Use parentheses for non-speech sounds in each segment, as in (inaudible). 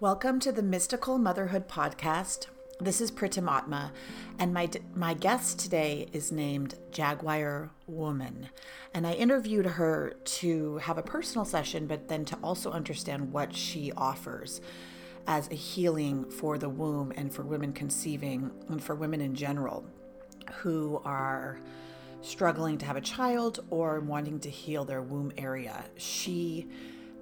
Welcome to the Mystical Motherhood Podcast. This is Pritam Atma, and my my guest today is named Jaguar Woman, and I interviewed her to have a personal session, but then to also understand what she offers as a healing for the womb and for women conceiving and for women in general who are struggling to have a child or wanting to heal their womb area. She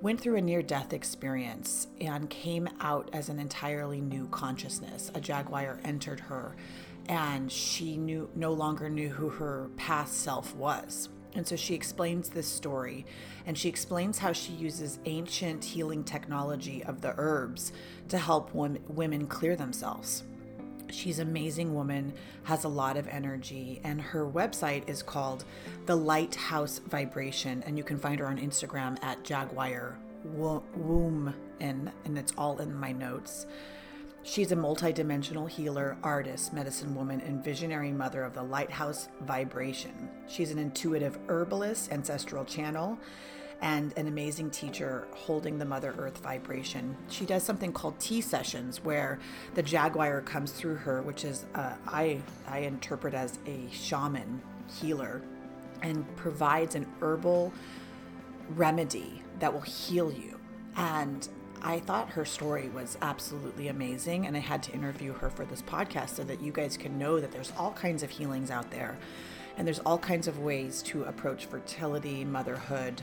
went through a near death experience and came out as an entirely new consciousness. A jaguar entered her and she knew no longer knew who her past self was. And so she explains this story and she explains how she uses ancient healing technology of the herbs to help women clear themselves. She's an amazing woman, has a lot of energy, and her website is called The Lighthouse Vibration, and you can find her on Instagram at Jaguar Womb, and, and it's all in my notes. She's a multidimensional healer, artist, medicine woman, and visionary mother of the Lighthouse Vibration. She's an intuitive herbalist, ancestral channel, and an amazing teacher holding the Mother Earth vibration. She does something called tea sessions where the jaguar comes through her, which is uh, I I interpret as a shaman healer, and provides an herbal remedy that will heal you. And I thought her story was absolutely amazing, and I had to interview her for this podcast so that you guys can know that there's all kinds of healings out there, and there's all kinds of ways to approach fertility, motherhood,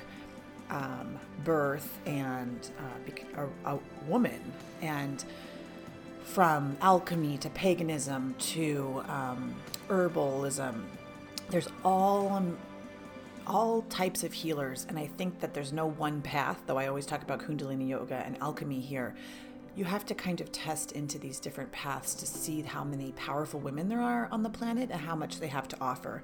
um, birth and uh, a, a, woman, and from alchemy to paganism to um, herbalism, there's all um, all types of healers, and I think that there's no one path. Though I always talk about Kundalini yoga and alchemy here. You have to kind of test into these different paths to see how many powerful women there are on the planet and how much they have to offer.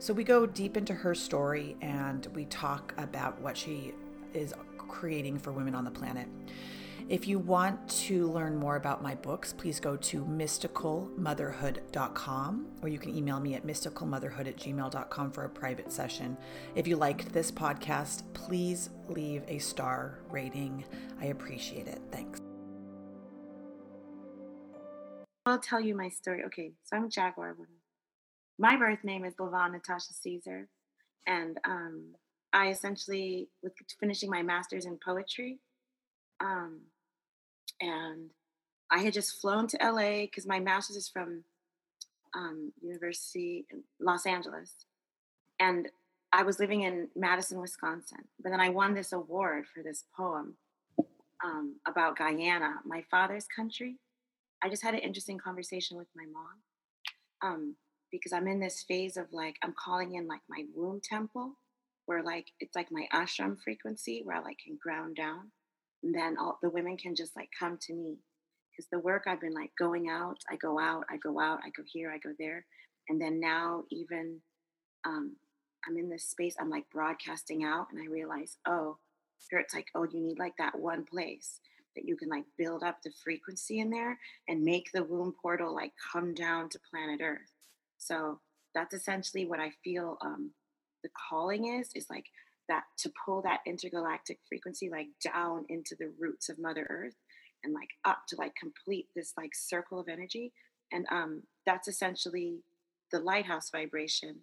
So we go deep into her story and we talk about what she is creating for women on the planet. If you want to learn more about my books, please go to mysticalmotherhood.com or you can email me at mysticalmotherhood at gmail.com for a private session. If you liked this podcast, please leave a star rating. I appreciate it. Thanks. I'll tell you my story. Okay, so I'm Jaguar woman my birth name is Lavon Natasha Caesar, and um, I essentially was finishing my master's in poetry, um, and I had just flown to LA because my master's is from um, University Los Angeles, and I was living in Madison, Wisconsin. But then I won this award for this poem um, about Guyana, my father's country. I just had an interesting conversation with my mom. Because I'm in this phase of like I'm calling in like my womb temple where like it's like my ashram frequency where I like can ground down and then all the women can just like come to me. Because the work I've been like going out I go out I go out I go here I go there and then now even um I'm in this space I'm like broadcasting out and I realize oh spirit's like oh you need like that one place that you can like build up the frequency in there and make the womb portal like come down to planet earth so that's essentially what I feel um, the calling is, is like that to pull that intergalactic frequency like down into the roots of Mother Earth and like up to like complete this like circle of energy. And um, that's essentially the lighthouse vibration.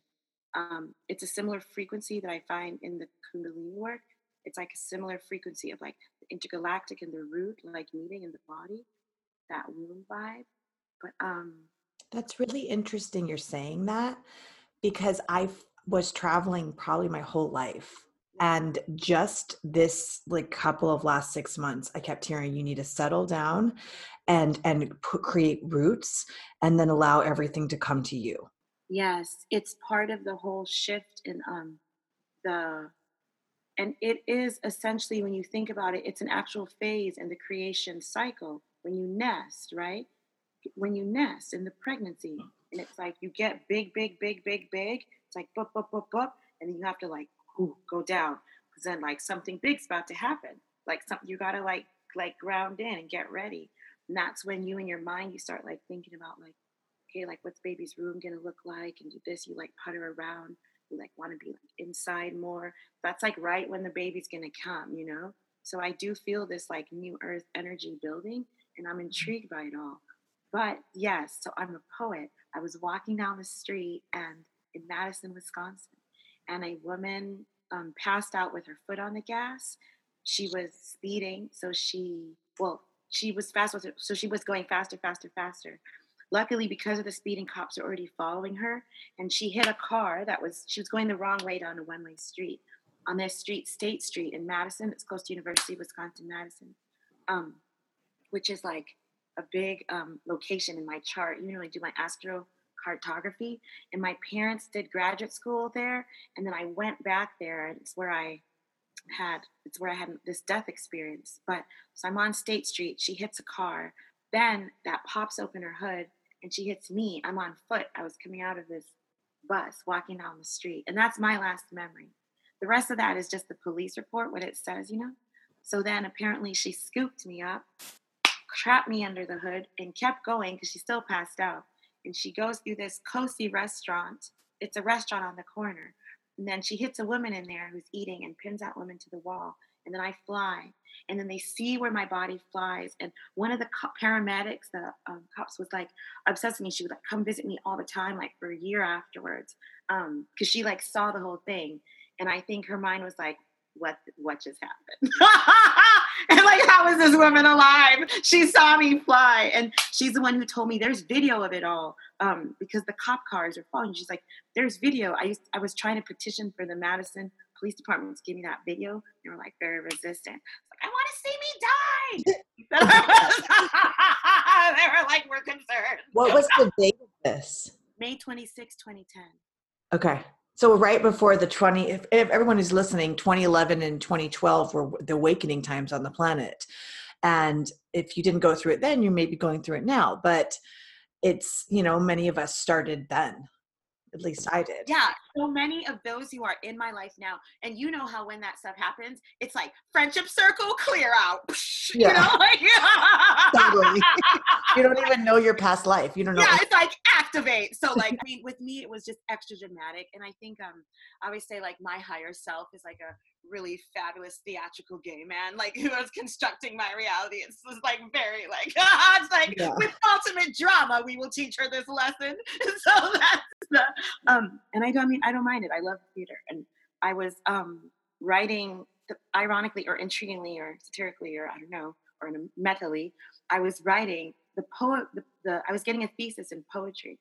Um, it's a similar frequency that I find in the Kundalini work. It's like a similar frequency of like the intergalactic and the root, like meeting in the body, that womb vibe. But um, that's really interesting you're saying that because I was traveling probably my whole life. And just this like couple of last six months, I kept hearing you need to settle down and and put, create roots and then allow everything to come to you. Yes, it's part of the whole shift in um the and it is essentially when you think about it, it's an actual phase in the creation cycle when you nest, right? When you nest in the pregnancy and it's like you get big big big big big it's like boop boop boop boop and then you have to like whoo, go down because then like something big's about to happen like something you gotta like like ground in and get ready and that's when you in your mind you start like thinking about like okay like what's baby's room gonna look like and do this you like putter around you like want to be like inside more that's like right when the baby's gonna come you know? So I do feel this like new earth energy building, and I'm mm-hmm. intrigued by it all. But yes, so I'm a poet. I was walking down the street and in Madison, Wisconsin, and a woman um, passed out with her foot on the gas. She was speeding, so she well, she was fast, so she was going faster, faster, faster. Luckily, because of the speeding, cops are already following her, and she hit a car that was she was going the wrong way down a one-way street on this street, State Street in Madison. It's close to University of Wisconsin Madison, um, which is like a big um, location in my chart. You know, I do my astrocartography, and my parents did graduate school there, and then I went back there, and it's where I had it's where I had this death experience. But so I'm on State Street. She hits a car. Then that pops open her hood, and she hits me. I'm on foot. I was coming out of this bus, walking down the street, and that's my last memory. The rest of that is just the police report, what it says, you know. So then apparently she scooped me up, trapped me under the hood, and kept going because she still passed out. And she goes through this cozy restaurant. It's a restaurant on the corner. And then she hits a woman in there who's eating and pins that woman to the wall. And then I fly. And then they see where my body flies. And one of the co- paramedics, the um, cops, was like obsessed with me. She would like come visit me all the time, like for a year afterwards, because um, she like saw the whole thing. And I think her mind was like, what what just happened? (laughs) and like, how is this woman alive? She saw me fly. And she's the one who told me there's video of it all. Um, because the cop cars are following. She's like, there's video. I used I was trying to petition for the Madison Police Department to give me that video. They were like very resistant. Like, I want to see me die. (laughs) (laughs) they were like, we're concerned. What was the date of this? May 26, 2010. Okay. So right before the 20, if, if everyone who's listening, 2011 and 2012 were the awakening times on the planet. And if you didn't go through it then, you may be going through it now. But it's, you know, many of us started then. At least I did. Yeah. So many of those who are in my life now, and you know how when that stuff happens, it's like friendship circle clear out. (laughs) Yeah. You know, like, (laughs) totally. (laughs) you don't even know your past life. You don't know. Yeah, it's like activate. So like, I mean, with me, it was just extra dramatic, and I think um, I always say like my higher self is like a really fabulous theatrical gay man, like who was constructing my reality. It's like very like (laughs) it's like yeah. with ultimate drama, we will teach her this lesson. (laughs) so that's the um, and I don't I mean I don't mind it. I love theater, and I was um writing ironically or intriguingly or satirically or I don't know or in a metally, I was writing the poem. The, the I was getting a thesis in poetry,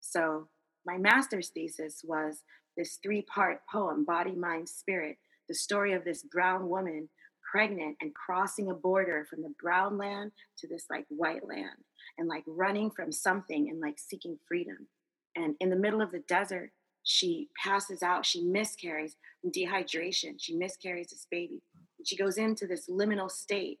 so my master's thesis was this three-part poem, body, mind, spirit the story of this brown woman pregnant and crossing a border from the brown land to this like white land and like running from something and like seeking freedom. And in the middle of the desert, she passes out, she miscarries from dehydration. She miscarries this baby. And she goes into this liminal state.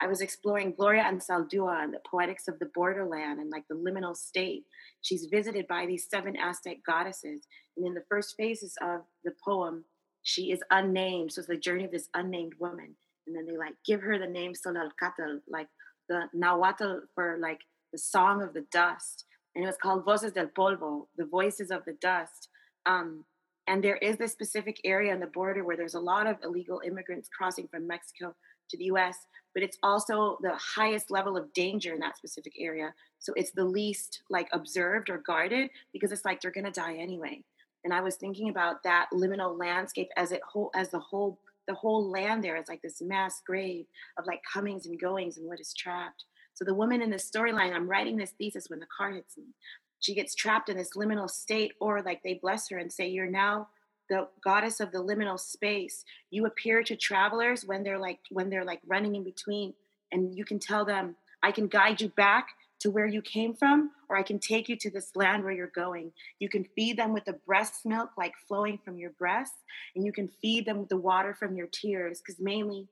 I was exploring Gloria Anzaldúa and the poetics of the borderland and like the liminal state. She's visited by these seven Aztec goddesses. And in the first phases of the poem, she is unnamed. So it's the journey of this unnamed woman. And then they like give her the name Sonalcatl, like the Nahuatl for like the song of the dust. And it was called Voces del Polvo, the voices of the dust. Um, and there is this specific area on the border where there's a lot of illegal immigrants crossing from Mexico to the US, but it's also the highest level of danger in that specific area. So it's the least like observed or guarded because it's like they're gonna die anyway and I was thinking about that liminal landscape as it whole as the whole the whole land there is like this mass grave of like comings and goings and what is trapped. So the woman in the storyline, I'm writing this thesis when the car hits me. She gets trapped in this liminal state, or like they bless her and say, You're now the goddess of the liminal space. You appear to travelers when they're like when they're like running in between, and you can tell them, I can guide you back to where you came from, or I can take you to this land where you're going. You can feed them with the breast milk, like flowing from your breast, and you can feed them with the water from your tears, because mainly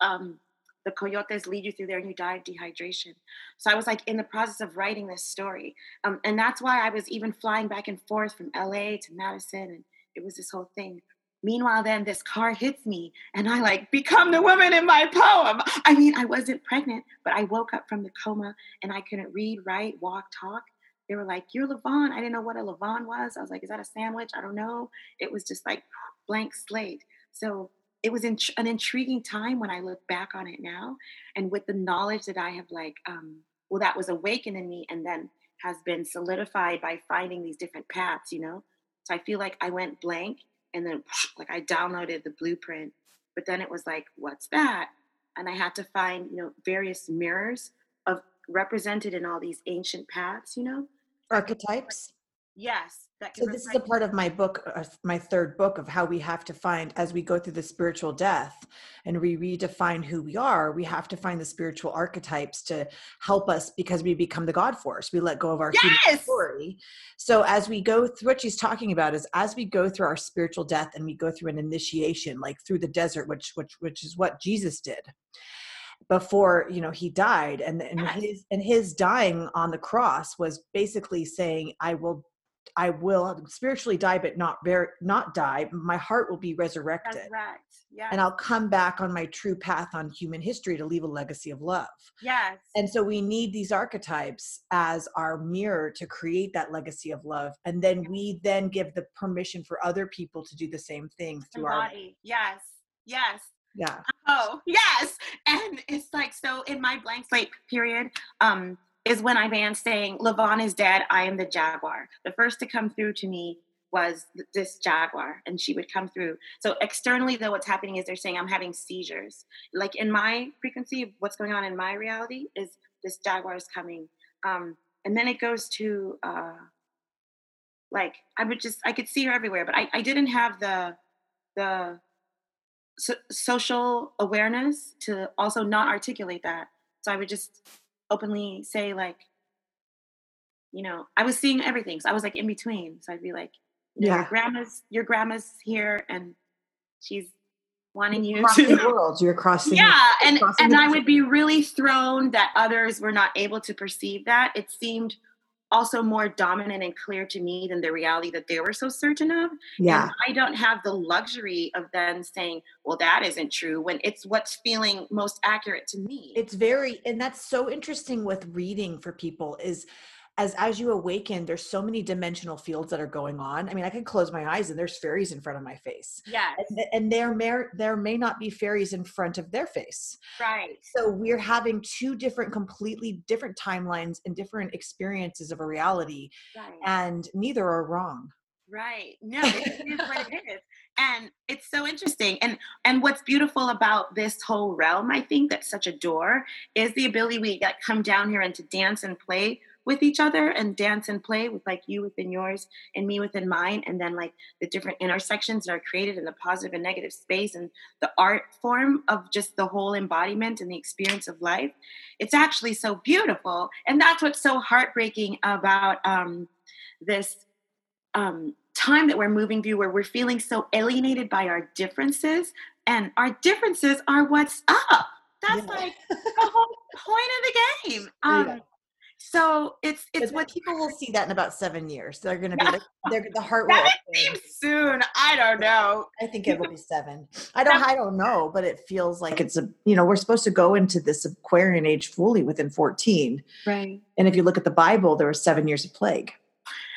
um, the coyotes lead you through there and you die of dehydration. So I was like in the process of writing this story. Um, and that's why I was even flying back and forth from LA to Madison, and it was this whole thing. Meanwhile, then this car hits me and I like become the woman in my poem. I mean, I wasn't pregnant, but I woke up from the coma and I couldn't read, write, walk, talk. They were like, You're Levon. I didn't know what a Levon was. I was like, Is that a sandwich? I don't know. It was just like blank slate. So it was an intriguing time when I look back on it now, and with the knowledge that I have, like, um, well, that was awakened in me, and then has been solidified by finding these different paths. You know, so I feel like I went blank, and then (laughs) like I downloaded the blueprint, but then it was like, what's that? And I had to find, you know, various mirrors of represented in all these ancient paths. You know, archetypes. Yes. so this is a part of my book, uh, my third book of how we have to find as we go through the spiritual death and we redefine who we are, we have to find the spiritual archetypes to help us because we become the God force. We let go of our yes! human story. So as we go through what she's talking about is as we go through our spiritual death and we go through an initiation, like through the desert, which which which is what Jesus did before you know he died and, and his and his dying on the cross was basically saying i will I will spiritually die, but not very not die. My heart will be resurrected. Yeah. And I'll come back on my true path on human history to leave a legacy of love. Yes. And so we need these archetypes as our mirror to create that legacy of love. And then we then give the permission for other people to do the same thing through our body. Yes. Yes. Yeah. Oh, (laughs) yes. And it's like so in my blank slate period, um, is when I began saying, Levon is dead, I am the jaguar. The first to come through to me was this jaguar, and she would come through. So externally, though, what's happening is they're saying I'm having seizures. Like in my frequency what's going on in my reality is this jaguar is coming. Um, and then it goes to uh, like I would just I could see her everywhere, but I, I didn't have the the so, social awareness to also not articulate that. So I would just openly say like you know i was seeing everything so i was like in between so i'd be like you know, yeah. your grandma's your grandma's here and she's wanting you across to the world you're crossing yeah and and i would be really thrown that others were not able to perceive that it seemed also more dominant and clear to me than the reality that they were so certain of. Yeah. And I don't have the luxury of then saying, well, that isn't true when it's what's feeling most accurate to me. It's very, and that's so interesting with reading for people is as as you awaken there's so many dimensional fields that are going on. I mean i can close my eyes and there's fairies in front of my face. Yeah and, and there may there may not be fairies in front of their face. Right. So we're having two different completely different timelines and different experiences of a reality right. and neither are wrong. Right. No it is (laughs) what it is. And it's so interesting. And and what's beautiful about this whole realm i think that's such a door is the ability we get come down here and to dance and play with each other and dance and play with like you within yours and me within mine. And then like the different intersections that are created in the positive and negative space and the art form of just the whole embodiment and the experience of life. It's actually so beautiful. And that's what's so heartbreaking about um, this um, time that we're moving through where we're feeling so alienated by our differences. And our differences are what's up. That's yeah. like the whole point of the game. (laughs) Um, yeah. So it's it's what people will see that in about seven years. They're going to be (laughs) like, they're the heart will. seems soon. I don't know. I think it will (laughs) be seven. I don't. I don't know, but it feels like it's a. You know, we're supposed to go into this Aquarian age fully within fourteen. Right. And if you look at the Bible, there were seven years of plague.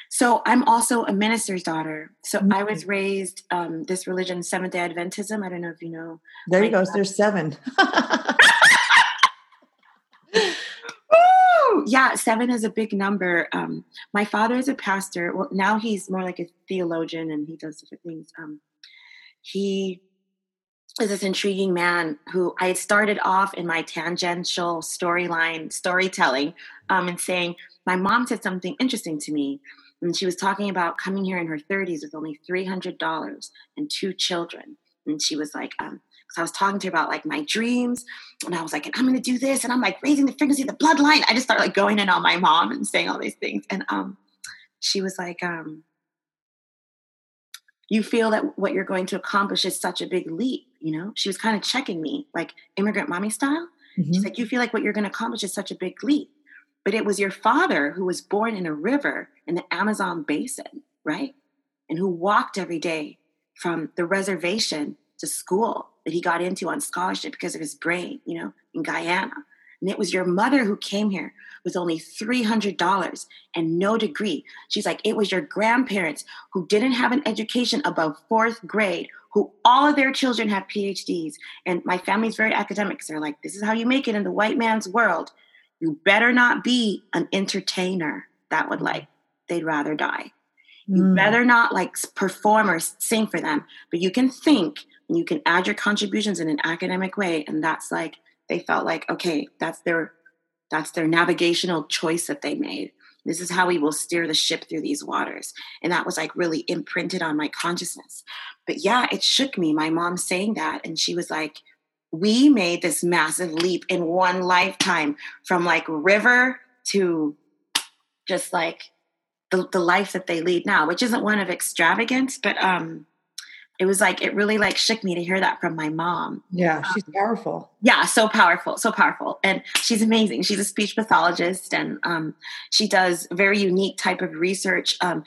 So I'm also a minister's daughter. So mm-hmm. I was raised um, this religion, Seventh Day Adventism. I don't know if you know. There you go. There's seven. (laughs) yeah, seven is a big number. Um, my father is a pastor. Well, now he's more like a theologian and he does different things. Um, he is this intriguing man who I started off in my tangential storyline storytelling um, and saying, My mom said something interesting to me. And she was talking about coming here in her 30s with only $300 and two children. And she was like, um, I was talking to her about like my dreams, and I was like, I'm going to do this, and I'm like raising the frequency of the bloodline. I just started like going in on my mom and saying all these things, and um, she was like, um, you feel that what you're going to accomplish is such a big leap, you know? She was kind of checking me, like immigrant mommy style. Mm-hmm. She's like, you feel like what you're going to accomplish is such a big leap, but it was your father who was born in a river in the Amazon basin, right? And who walked every day from the reservation to school that he got into on scholarship because of his brain, you know, in Guyana. And it was your mother who came here with only $300 and no degree. She's like, it was your grandparents who didn't have an education above fourth grade who all of their children have PhDs. And my family's very academic. So they're like, this is how you make it in the white man's world. You better not be an entertainer. That would like, they'd rather die. You mm. better not like perform or sing for them, but you can think and you can add your contributions in an academic way. And that's like, they felt like, okay, that's their that's their navigational choice that they made. This is how we will steer the ship through these waters. And that was like really imprinted on my consciousness. But yeah, it shook me, my mom saying that. And she was like, we made this massive leap in one lifetime from like river to just like the, the life that they lead now, which isn't one of extravagance, but um, it was like it really like shook me to hear that from my mom. Yeah, she's um, powerful. Yeah, so powerful, so powerful, and she's amazing. She's a speech pathologist, and um, she does very unique type of research, um,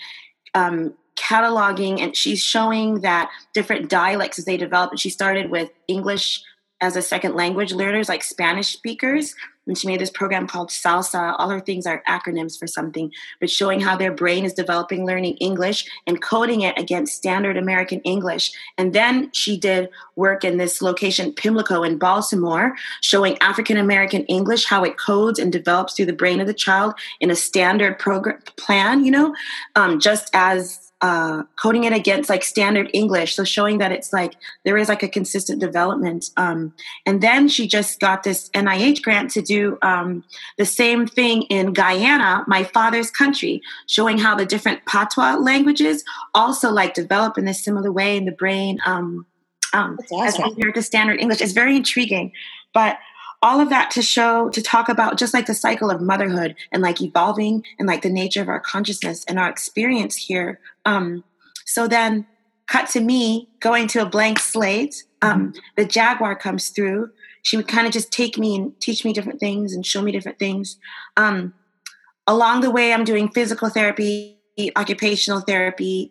um, cataloging, and she's showing that different dialects as they develop. And she started with English as a second language learners, like Spanish speakers, and she made this program called Salsa. All her things are acronyms for something, but showing how their brain is developing learning English and coding it against standard American English. And then she did work in this location, Pimlico in Baltimore, showing African American English, how it codes and develops through the brain of the child in a standard program plan, you know, um, just as uh, coding it against like standard English. So showing that it's like there is like a consistent development. Um, and then she just got this NIH grant to do um, the same thing in Guyana, my father's country, showing how the different patois languages also like develop in a similar way in the brain um, um awesome. as compared to standard English. It's very intriguing. But all of that to show to talk about just like the cycle of motherhood and like evolving and like the nature of our consciousness and our experience here. Um so then cut to me going to a blank slate. Um mm-hmm. the jaguar comes through. She would kind of just take me and teach me different things and show me different things. Um along the way i'm doing physical therapy occupational therapy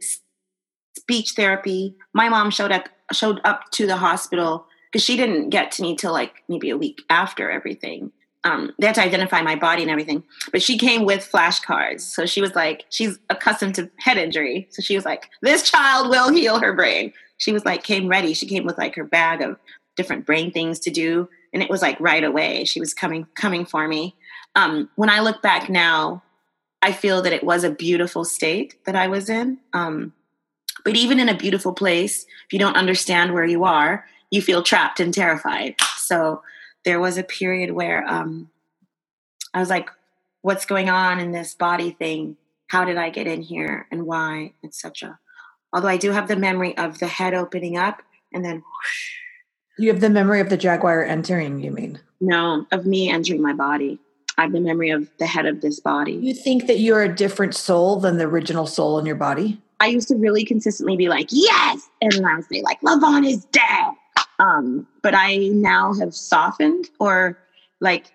speech therapy. My mom showed up showed up to the hospital because she didn't get to me till like maybe a week after everything. Um, they had to identify my body and everything, but she came with flashcards. So she was like, she's accustomed to head injury. So she was like, this child will heal her brain. She was like, came ready. She came with like her bag of different brain things to do. And it was like right away. She was coming, coming for me. Um, when I look back now, I feel that it was a beautiful state that I was in. Um, but even in a beautiful place, if you don't understand where you are, you feel trapped and terrified. So there was a period where um, I was like, what's going on in this body thing? How did I get in here and why, etc. Although I do have the memory of the head opening up and then whoosh. You have the memory of the jaguar entering, you mean? No, of me entering my body. I have the memory of the head of this body. You think that you're a different soul than the original soul in your body? I used to really consistently be like, yes. And then I would say, like, Levon is dead. Um, but I now have softened or like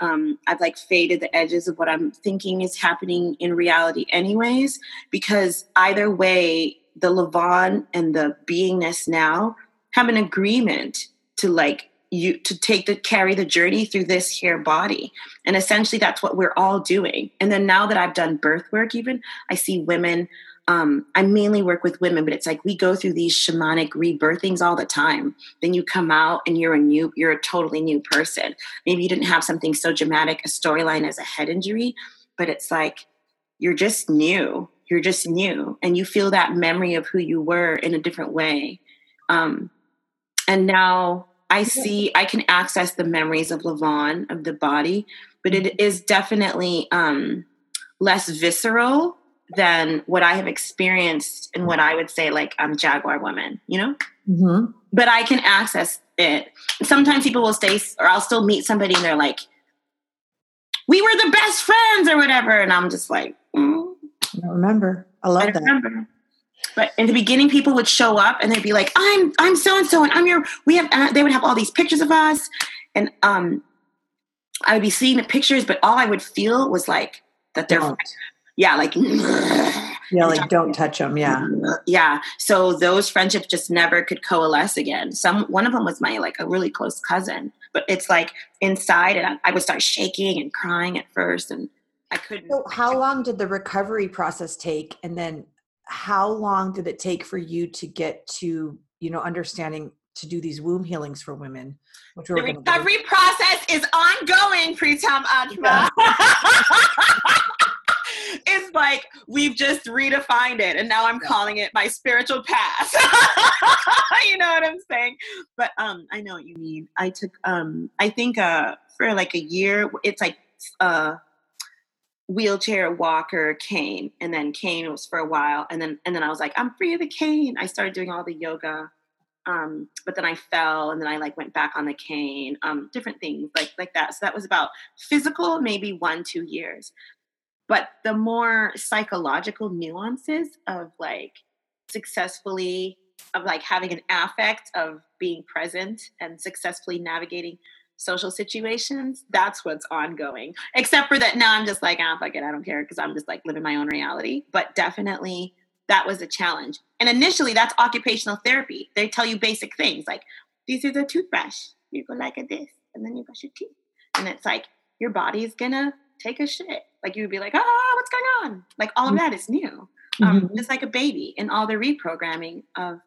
um, I've like faded the edges of what I'm thinking is happening in reality, anyways, because either way, the Levon and the beingness now have an agreement to like you to take the carry the journey through this here body. And essentially that's what we're all doing. And then now that i've done birth work even i see women um, I mainly work with women, but it's like we go through these shamanic rebirthings all the time. Then you come out and you're a new, you're a totally new person. Maybe you didn't have something so dramatic, a storyline as a head injury, but it's like you're just new. You're just new, and you feel that memory of who you were in a different way. Um, and now I see I can access the memories of Levon of the body, but it is definitely um, less visceral than what I have experienced and what I would say like I'm Jaguar woman, you know? Mm-hmm. But I can access it. Sometimes people will stay, or I'll still meet somebody and they're like, we were the best friends or whatever. And I'm just like, mm. I remember. I love I that. Remember. But in the beginning, people would show up and they'd be like, "I'm I'm so and so, and I'm your." We have. Uh, they would have all these pictures of us, and um, I would be seeing the pictures, but all I would feel was like that they're yeah, like (laughs) yeah, like don't touch them. Yeah, (laughs) yeah. So those friendships just never could coalesce again. Some one of them was my like a really close cousin, but it's like inside, and I, I would start shaking and crying at first, and I couldn't. So how (laughs) long did the recovery process take, and then how long did it take for you to get to you know understanding to do these womb healings for women. Which the recovery process is ongoing, Pritam Atma. It's like we've just redefined it and now i'm yeah. calling it my spiritual path (laughs) you know what i'm saying but um i know what you mean i took um i think uh for like a year it's like uh wheelchair walker cane and then cane was for a while and then and then i was like i'm free of the cane i started doing all the yoga um, but then I fell and then I like went back on the cane, um, different things like like that. So that was about physical, maybe one, two years. But the more psychological nuances of like successfully of like having an affect of being present and successfully navigating social situations, that's what's ongoing. Except for that now I'm just like, ah, fuck it, I don't care because I'm just like living my own reality. But definitely that was a challenge. And initially, that's occupational therapy. They tell you basic things like, this is a toothbrush. You go like this, and then you brush your teeth. And it's like, your body's gonna take a shit. Like you would be like, oh, what's going on? Like all of mm-hmm. that is new. Um, mm-hmm. It's like a baby and all the reprogramming of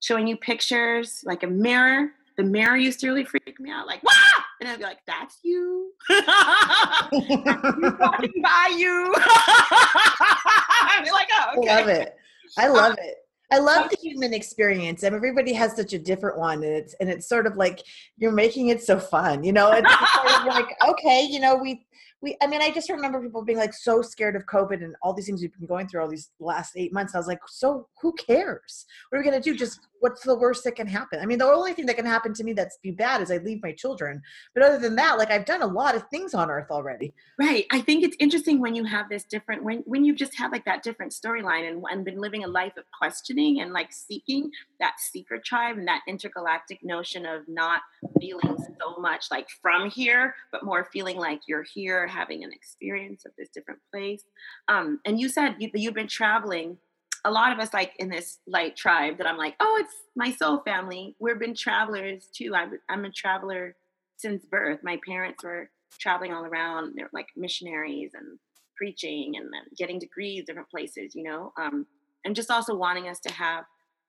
showing you pictures, like a mirror. The mirror used to really freak me out, like, wow! And I'd be like, that's you. (laughs) (laughs) that's you walking by you. (laughs) I'd be like, oh, okay. I love it. I love it. I love the human experience, and everybody has such a different one, and it's and it's sort of like you're making it so fun, you know. It's sort of like okay, you know, we we i mean i just remember people being like so scared of covid and all these things we've been going through all these last eight months. I was like so who cares? What are we going to do? Just what's the worst that can happen? I mean the only thing that can happen to me that's be bad is i leave my children. But other than that like i've done a lot of things on earth already. Right. I think it's interesting when you have this different when when you've just had like that different storyline and, and been living a life of questioning and like seeking that seeker tribe and that intergalactic notion of not feeling so much like from here but more feeling like you're here having an experience of this different place. Um, and you said you, you've been traveling. A lot of us, like in this light tribe, that I'm like, oh, it's my soul family. We've been travelers too. I'm, I'm a traveler since birth. My parents were traveling all around. They're like missionaries and preaching and then getting degrees different places, you know. Um, and just also wanting us to have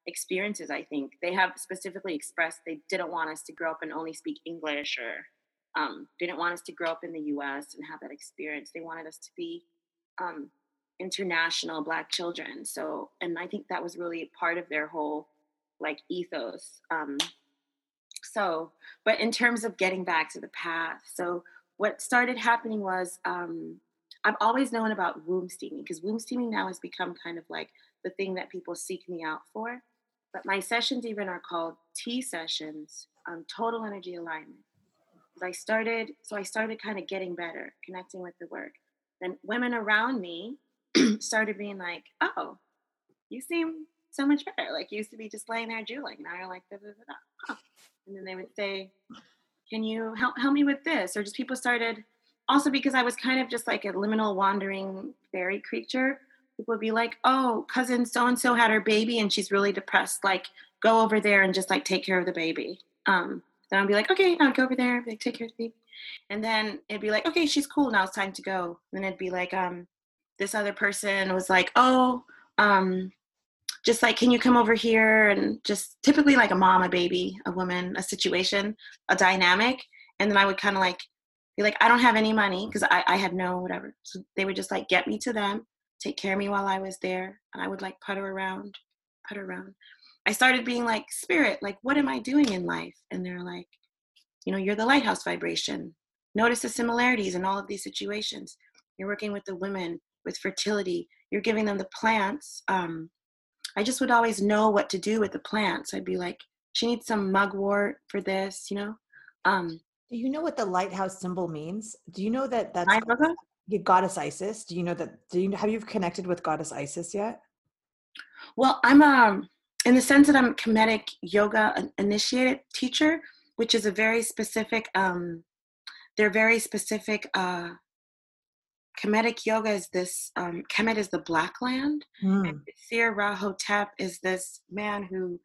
experiences. I think they have specifically expressed they didn't want us to grow up and only speak English or um, didn't want us to grow up in the US and have that experience. They wanted us to be um, international Black children. So, and I think that was really part of their whole like ethos. Um, so, but in terms of getting back to the path, so what started happening was um, I've always known about womb steaming because womb steaming now has become kind of like the thing that people seek me out for. But my sessions even are called T sessions, um, total energy alignment. I started, so I started kind of getting better, connecting with the work. Then women around me (clears throat) started being like, "Oh, you seem so much better. Like you used to be just laying there drooling. Now you're like da da da." Huh. And then they would say, "Can you help help me with this?" Or just people started. Also, because I was kind of just like a liminal wandering fairy creature, people would be like, "Oh, cousin so and so had her baby and she's really depressed. Like, go over there and just like take care of the baby." Um, then I'd be like, okay, I'll go over there, like take care of the baby. And then it'd be like, okay, she's cool. Now it's time to go. And then it'd be like, um, this other person was like, oh, um, just like, can you come over here? And just typically like a mom, a baby, a woman, a situation, a dynamic. And then I would kind of like be like, I don't have any money because I, I had no whatever. So they would just like get me to them, take care of me while I was there. And I would like putter around, putter around. I started being like, Spirit, like, what am I doing in life? And they're like, you know, you're the lighthouse vibration. Notice the similarities in all of these situations. You're working with the women with fertility. You're giving them the plants. Um, I just would always know what to do with the plants. I'd be like, she needs some mugwort for this, you know. Um, do you know what the lighthouse symbol means? Do you know that that's goddess Isis? Do you know that? Do you have you connected with goddess Isis yet? Well, I'm um in the sense that I'm a Kemetic yoga initiated teacher, which is a very specific, um, they're very specific. Uh, Kemetic yoga is this, um, Kemet is the black land. Mm. And Seer Rahotep is this man who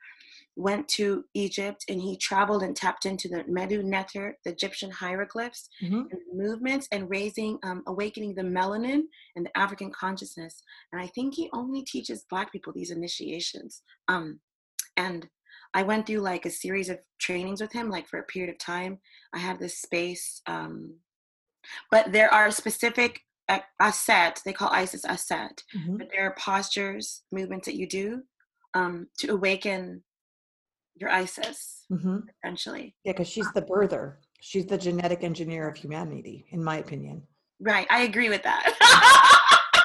went to Egypt and he traveled and tapped into the Medu Neter, the Egyptian hieroglyphs mm-hmm. and movements and raising, um, awakening the melanin and the African consciousness. And I think he only teaches Black people these initiations. Um, and I went through like a series of trainings with him, like for a period of time. I have this space, um, but there are specific uh, aset. They call Isis aset, mm-hmm. but there are postures, movements that you do um, to awaken your Isis, mm-hmm. essentially. Yeah, because she's the birther. She's the genetic engineer of humanity, in my opinion. Right. I agree with that. (laughs)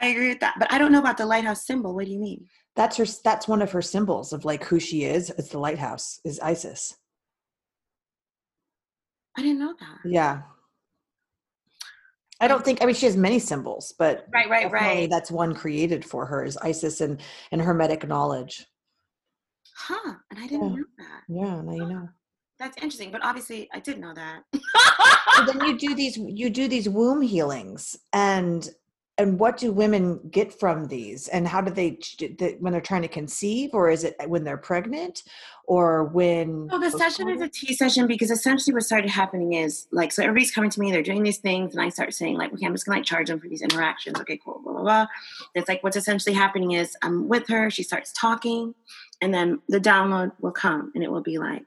I agree with that. But I don't know about the lighthouse symbol. What do you mean? That's her that's one of her symbols of like who she is. It's the lighthouse, is Isis. I didn't know that. Yeah. I don't think I mean she has many symbols, but right, right, right. That's one created for her is Isis and and hermetic knowledge. Huh. And I didn't yeah. know that. Yeah, now you know. That's interesting, but obviously I did know that. so then you do these you do these womb healings and and what do women get from these? And how do they when they're trying to conceive or is it uh, when they're pregnant or when well the session is a tea session because essentially what started happening is like so everybody's coming to me they're doing these things and i start saying like okay i'm just gonna like charge them for these interactions. Okay cool blah blah blah. It's like what's essentially happening is i'm with her she starts talking and then the download will come and it will be like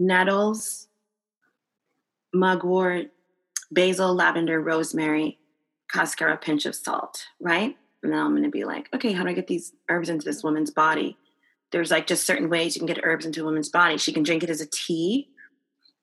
nettles mugwort basil, lavender, rosemary, cascara, pinch of salt, right? And then I'm going to be like, okay, how do I get these herbs into this woman's body? There's like just certain ways you can get herbs into a woman's body. She can drink it as a tea.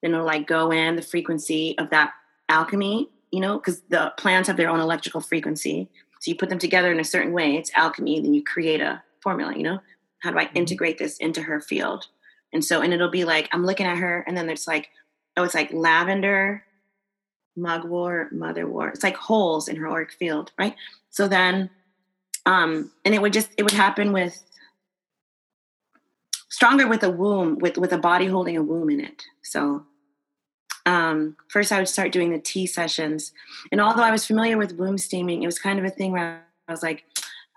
Then it'll like go in the frequency of that alchemy, you know, because the plants have their own electrical frequency. So you put them together in a certain way. It's alchemy. Then you create a formula, you know? How do I mm-hmm. integrate this into her field? And so, and it'll be like, I'm looking at her, and then there's like, oh, it's like lavender, mugwort, motherwort. It's like holes in her auric field, right? So then, um, and it would just it would happen with stronger with a womb, with with a body holding a womb in it. So um, first I would start doing the tea sessions, and although I was familiar with womb steaming, it was kind of a thing where I was like,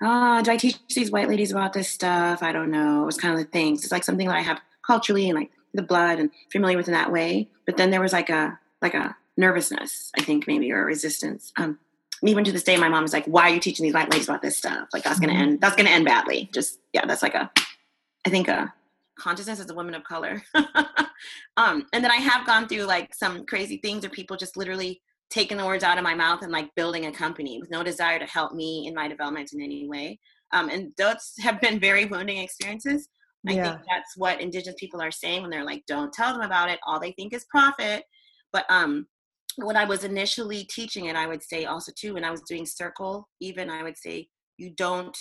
oh, do I teach these white ladies about this stuff? I don't know. It was kind of the things. It's like something that I have culturally and like the blood and familiar with in that way. But then there was like a like a nervousness, I think maybe, or resistance. Um, even to this day, my mom is like, "Why are you teaching these white ladies about this stuff? Like that's gonna mm-hmm. end. That's gonna end badly." Just yeah, that's like a, I think a consciousness as a woman of color. (laughs) um, and then I have gone through like some crazy things where people just literally taking the words out of my mouth and like building a company with no desire to help me in my development in any way. Um, and those have been very wounding experiences. I yeah. think that's what indigenous people are saying when they're like, don't tell them about it. All they think is profit. But um, when I was initially teaching it, I would say also too, when I was doing circle, even I would say, you don't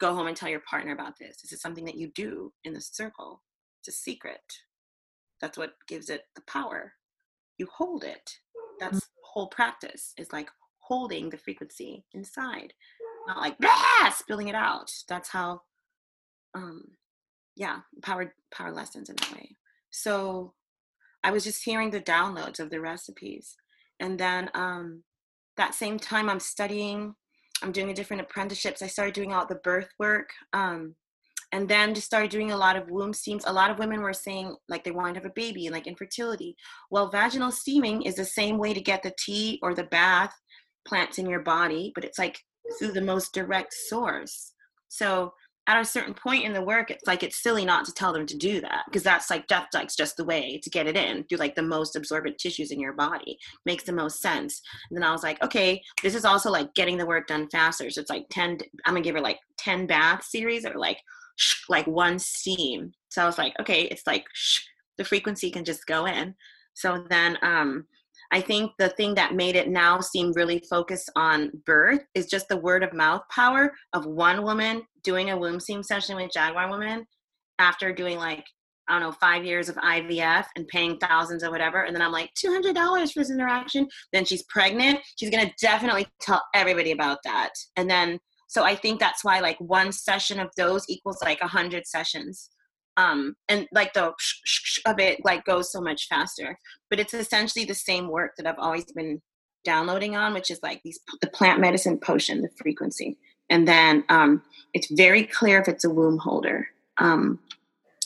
go home and tell your partner about this. This is something that you do in the circle. It's a secret. That's what gives it the power. You hold it. That's mm-hmm. whole practice is like holding the frequency inside, not like ah, spilling it out. That's how, um, yeah, power power lessons in that way. So I was just hearing the downloads of the recipes and then um, that same time i'm studying i'm doing different apprenticeships i started doing all the birth work um, and then just started doing a lot of womb steams a lot of women were saying like they wanted to have a baby and like infertility. Well vaginal steaming is the same way to get the tea or the bath plants in your body but it's like through the most direct source. So at a certain point in the work it's like it's silly not to tell them to do that because that's like death like just the way to get it in through like the most absorbent tissues in your body. Makes the most sense. And then i was like okay this is also like getting the work done faster. So it's like 10 i'm gonna give her like 10 bath series or like like one steam. So i was like okay it's like the frequency can just go in. So then um I think the thing that made it now seem really focused on birth is just the word of mouth power of one woman doing a womb steam session with Jaguar Woman after doing like, I don't know, five years of IVF and paying thousands or whatever. And then I'm like, $200 for this interaction. Then she's pregnant. She's going to definitely tell everybody about that. And then, so I think that's why like one session of those equals like a hundred sessions um, and like the sh- sh- of it like goes so much faster. But it's essentially the same work that I've always been downloading on, which is like these the plant medicine potion, the frequency, and then um, it's very clear if it's a womb holder. Um,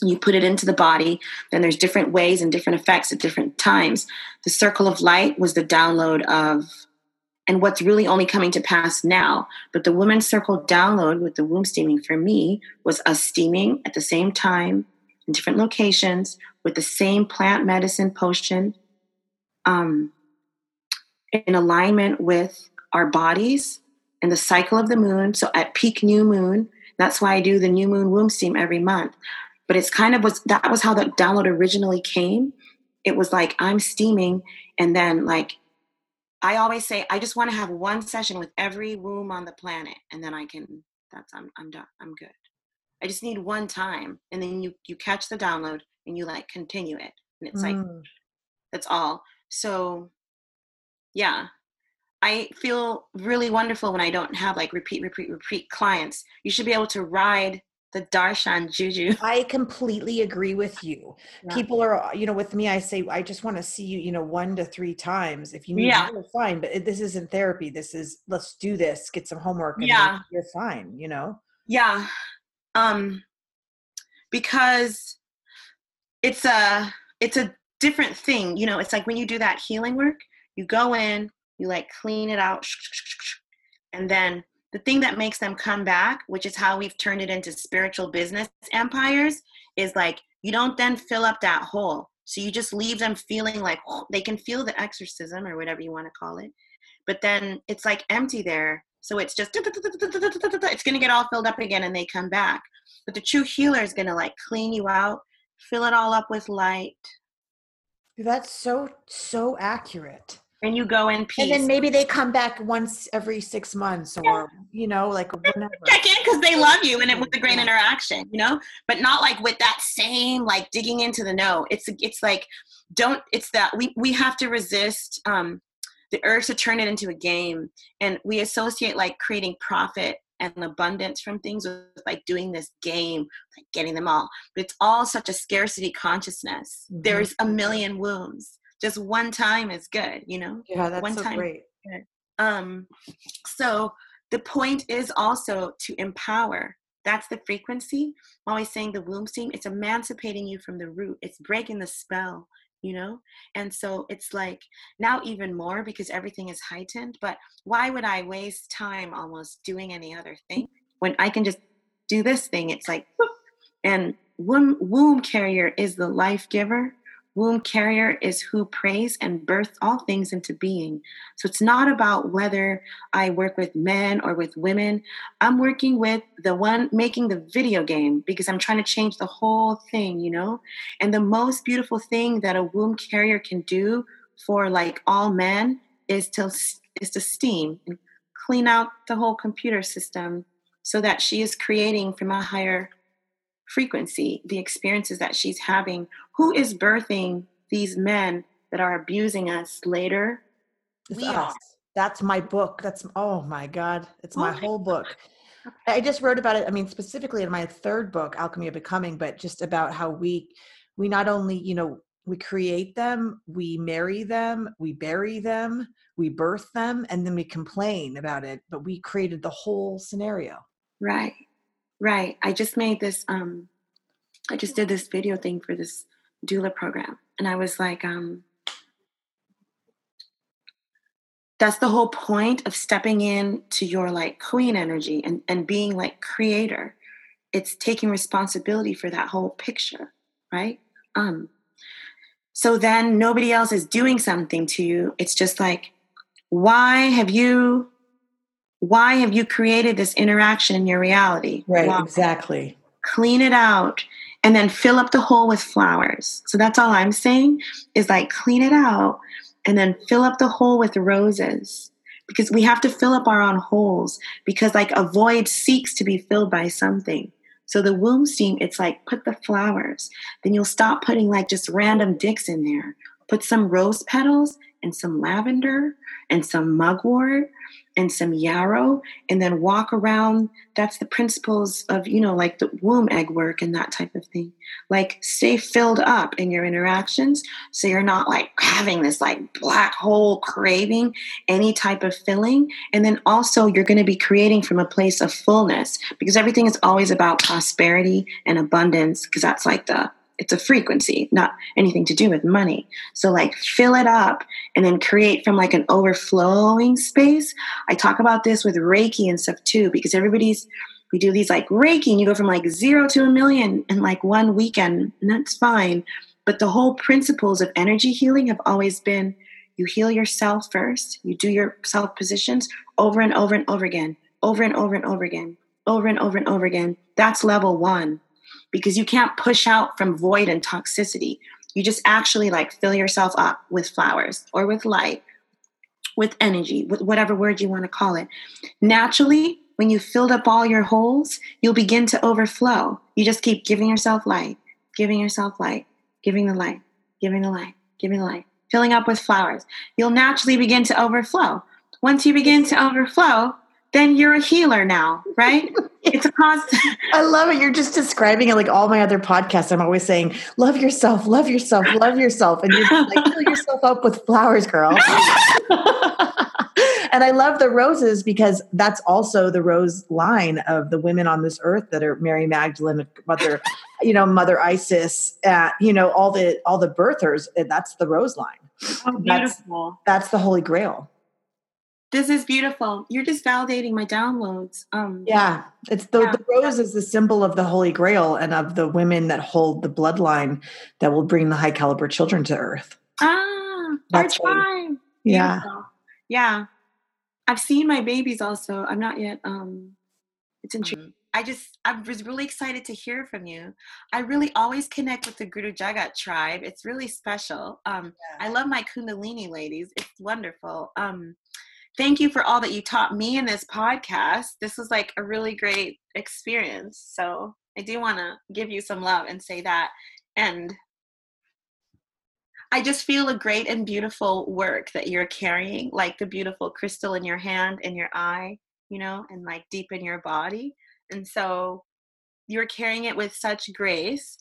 you put it into the body then there's different ways and different effects at different times the circle of light was the download of and what's really only coming to pass now. But the Women's Circle download with the womb steaming for me was us steaming at the same time in different locations with the same plant medicine potion um, in alignment with our bodies and the cycle of the moon. So at peak new moon, that's why I do the new moon womb steam every month. But it's kind of was that was how the download originally came. It was like I'm steaming, and then like I always say, I just want to have one session with every womb on the planet, and then I can. That's I'm I'm done. I'm good. I just need one time, and then you you catch the download and you like continue it, and it's mm. like that's all. So, yeah, I feel really wonderful when I don't have like repeat, repeat, repeat clients. You should be able to ride the darshan juju. (laughs) I completely agree with you. Yeah. People are, you know, with me, I say, I just want to see you, you know, one to three times. If you need yeah. more, fine. But this isn't therapy. This is let's do this, get some homework, and yeah. you're fine, you know? Yeah. Um, because it's a it's a different thing. You know, it's like when you do that healing work, you go in, you like clean it out, and then the thing that makes them come back, which is how we've turned it into spiritual business empires, is like you don't then fill up that hole. So you just leave them feeling like oh, they can feel the exorcism or whatever you want to call it. But then it's like empty there. So it's just, it's going to get all filled up again and they come back. But the true healer is going to like clean you out, fill it all up with light. That's so, so accurate and you go in peace. And then maybe they come back once every six months or, yeah. you know, like whenever. Check in because they love you and it was a great interaction, you know, but not like with that same, like digging into the no. It's, it's like, don't, it's that we, we have to resist um, the urge to turn it into a game. And we associate like creating profit and abundance from things with like doing this game, like getting them all. But it's all such a scarcity consciousness. Mm-hmm. There's a million wombs just one time is good you know? Yeah that's one so time great. um so the point is also to empower. That's the frequency. I'm always saying the womb steam it's emancipating you from the root. It's breaking the spell you know? And so it's like now even more because everything is heightened but why would i waste time almost doing any other thing when i can just do this thing? It's like and womb, womb carrier is the life giver Womb carrier is who prays and births all things into being. So it's not about whether I work with men or with women. I'm working with the one making the video game because I'm trying to change the whole thing, you know? And the most beautiful thing that a womb carrier can do for like all men is to is to steam and clean out the whole computer system so that she is creating from a higher frequency, the experiences that she's having. Who is birthing these men that are abusing us later? we us. Are. That's my book. That's oh my god, it's my oh whole book. I just wrote about it. I mean, specifically in my third book, Alchemy of Becoming, but just about how we we not only you know we create them, we marry them, we bury them, we birth them, and then we complain about it. But we created the whole scenario. Right. Right. I just made this um I just did this video thing for this doula program and I was like um that's the whole point of stepping in to your like queen energy and and being like creator. It's taking responsibility for that whole picture, right? Um so then nobody else is doing something to you. It's just like why have you why have you created this interaction in your reality? Right, why? exactly. Clean it out and then fill up the hole with flowers. So that's all I'm saying is like clean it out and then fill up the hole with roses because we have to fill up our own holes because like a void seeks to be filled by something. So the womb steam, it's like put the flowers. Then you'll stop putting like just random dicks in there. Put some rose petals and some lavender and some mugwort and some yarrow and then walk around. That's the principles of you know like the womb egg work and that type of thing. Like stay filled up in your interactions so you're not like having this like black hole craving any type of filling. And then also you're going to be creating from a place of fullness because everything is always about prosperity and abundance because that's like the it's a frequency, not anything to do with money. So like fill it up and then create from like an overflowing space. I talk about this with Reiki and stuff too, because everybody's we do these like Reiki and you go from like zero to a million in like one weekend, and that's fine. But the whole principles of energy healing have always been you heal yourself first, you do your self positions over and over and over again, over and over and over again, over and over and over again. That's level one because you can't push out from void and toxicity. You just actually like fill yourself up with flowers or with light, with energy, with whatever word you want to call it. Naturally, when you filled up all your holes, you'll begin to overflow. You just keep giving yourself light, giving yourself light, giving the light, giving the light, giving the light, filling up with flowers. You'll naturally begin to overflow. Once you begin to overflow, then you're a healer now, right? (laughs) it's a constant. I love it. You're just describing it like all my other podcasts. I'm always saying, love yourself, love yourself, love yourself. And you're like, fill yourself up with flowers, girl. (laughs) and I love the roses because that's also the rose line of the women on this earth that are Mary Magdalene, Mother, you know, Mother Isis, uh, you know, all the all the birthers. That's the rose line. Oh, beautiful. That's, that's the Holy Grail. This is beautiful. You're just validating my downloads. Um, yeah, it's the, yeah. the rose is the symbol of the Holy Grail and of the women that hold the bloodline that will bring the high caliber children to Earth. Ah, That's our time. Yeah, yeah. I've seen my babies also. I'm not yet. Um, it's intriguing. Mm-hmm. I just I was really excited to hear from you. I really always connect with the Guru Jagat tribe. It's really special. Um, yeah. I love my Kundalini ladies. It's wonderful. Um, thank you for all that you taught me in this podcast. This was like a really great experience. So I do want to give you some love and say that. And I just feel a great and beautiful work that you're carrying, like the beautiful crystal in your hand and your eye, you know, and like deep in your body. And so you're carrying it with such grace.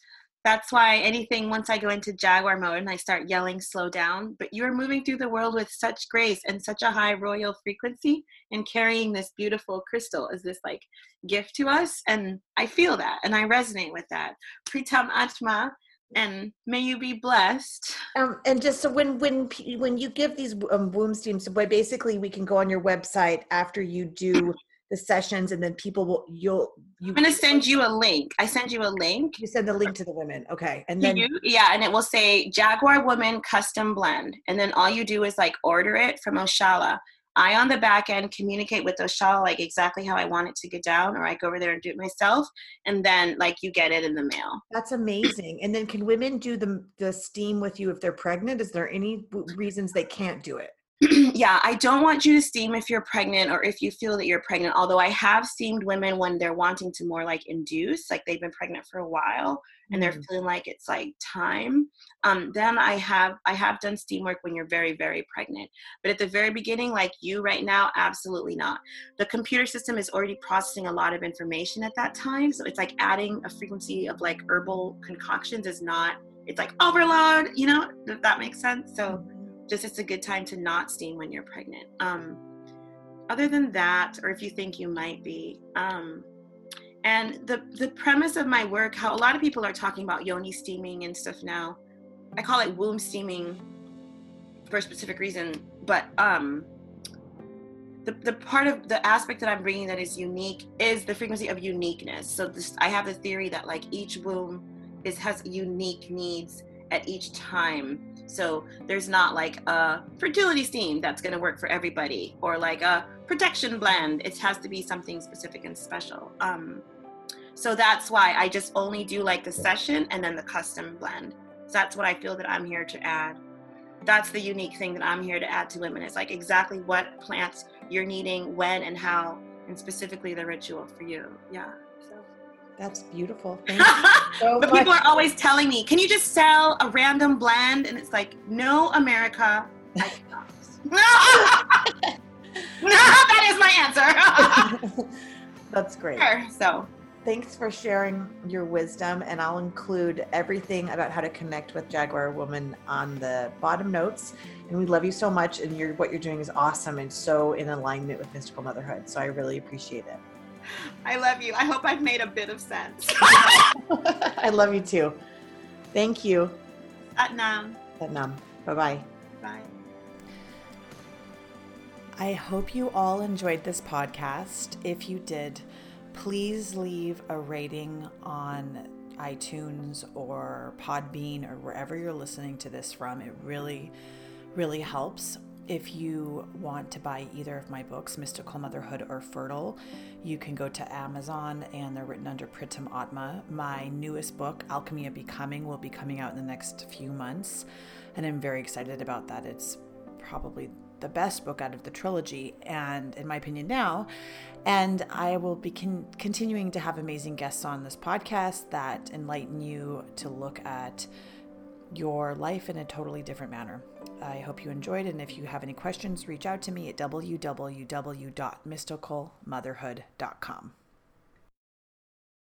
That's why anything once I go into Jaguar mode and I start yelling, slow down. But you're moving through the world with such grace and such a high royal frequency and carrying this beautiful crystal as this like gift to us. And I feel that and I resonate with that. Pritam Atma and may you be blessed. Um, and just so when when when you give these um, womb steams, so basically we can go on your website after you do the sessions, and then people will you'll you. I'm gonna send you a link. I send you a link. You send the link to the women, okay? And then you, yeah, and it will say Jaguar Woman Custom Blend, and then all you do is like order it from Oshala I on the back end communicate with Oshala like exactly how I want it to get down, or I go over there and do it myself, and then like you get it in the mail. That's amazing. And then can women do the the steam with you if they're pregnant? Is there any reasons they can't do it? (clears throat) yeah, I don't want you to steam if you're pregnant or if you feel that you're pregnant. Although I have steamed women when they're wanting to more like induce, like they've been pregnant for a while and they're mm. feeling like it's like time. Um, then I have I have done steam work when you're very very pregnant. But at the very beginning, like you right now, absolutely not. The computer system is already processing a lot of information at that time, so it's like adding a frequency of like herbal concoctions is not. It's like overload, you know. If that makes sense. So just it's a good time to not steam when you're pregnant. Um, other than that, or if you think you might be, um, and the the premise of my work, how a lot of people are talking about yoni steaming and stuff now. I call it womb steaming for a specific reason, but um, the, the part of the aspect that I'm bringing that is unique is the frequency of uniqueness. So this, I have the theory that like each womb is has unique needs at each time. So there's not like a fertility steam that's going to work for everybody or like a protection blend. It has to be something specific and special. Um, so that's why I just only do like the session and then the custom blend. So that's what I feel that I'm here to add. That's the unique thing that I'm here to add to women. It's like exactly what plants you're needing, when and how, and specifically the ritual for you. Yeah. That's beautiful. (laughs) Thank you so but much. people are always telling me, "Can you just sell a random blend?" And it's like, "No, America, I (laughs) cannot." that is my answer. (laughs) That's great. Sure, so, thanks for sharing your wisdom, and I'll include everything about how to connect with Jaguar Woman on the bottom notes. And we love you so much, and your what you're doing is awesome and so in alignment with mystical motherhood. So I really appreciate it. I love you. I hope I've made a bit of sense. (laughs) I love you too. Thank you. Satnam. Satnam. Bye bye. Bye. I hope you all enjoyed this podcast. If you did, please leave a rating on iTunes or Podbean or wherever you're listening to this from. It really, really helps. If you want to buy either of my books, Mystical Motherhood or Fertile, you can go to Amazon and they're written under Pritam Atma. My newest book, Alchemy of Becoming, will be coming out in the next few months, and I'm very excited about that. It's probably the best book out of the trilogy, and in my opinion, now. And I will be con- continuing to have amazing guests on this podcast that enlighten you to look at your life in a totally different manner. I hope you enjoyed, and if you have any questions, reach out to me at www.mysticalmotherhood.com.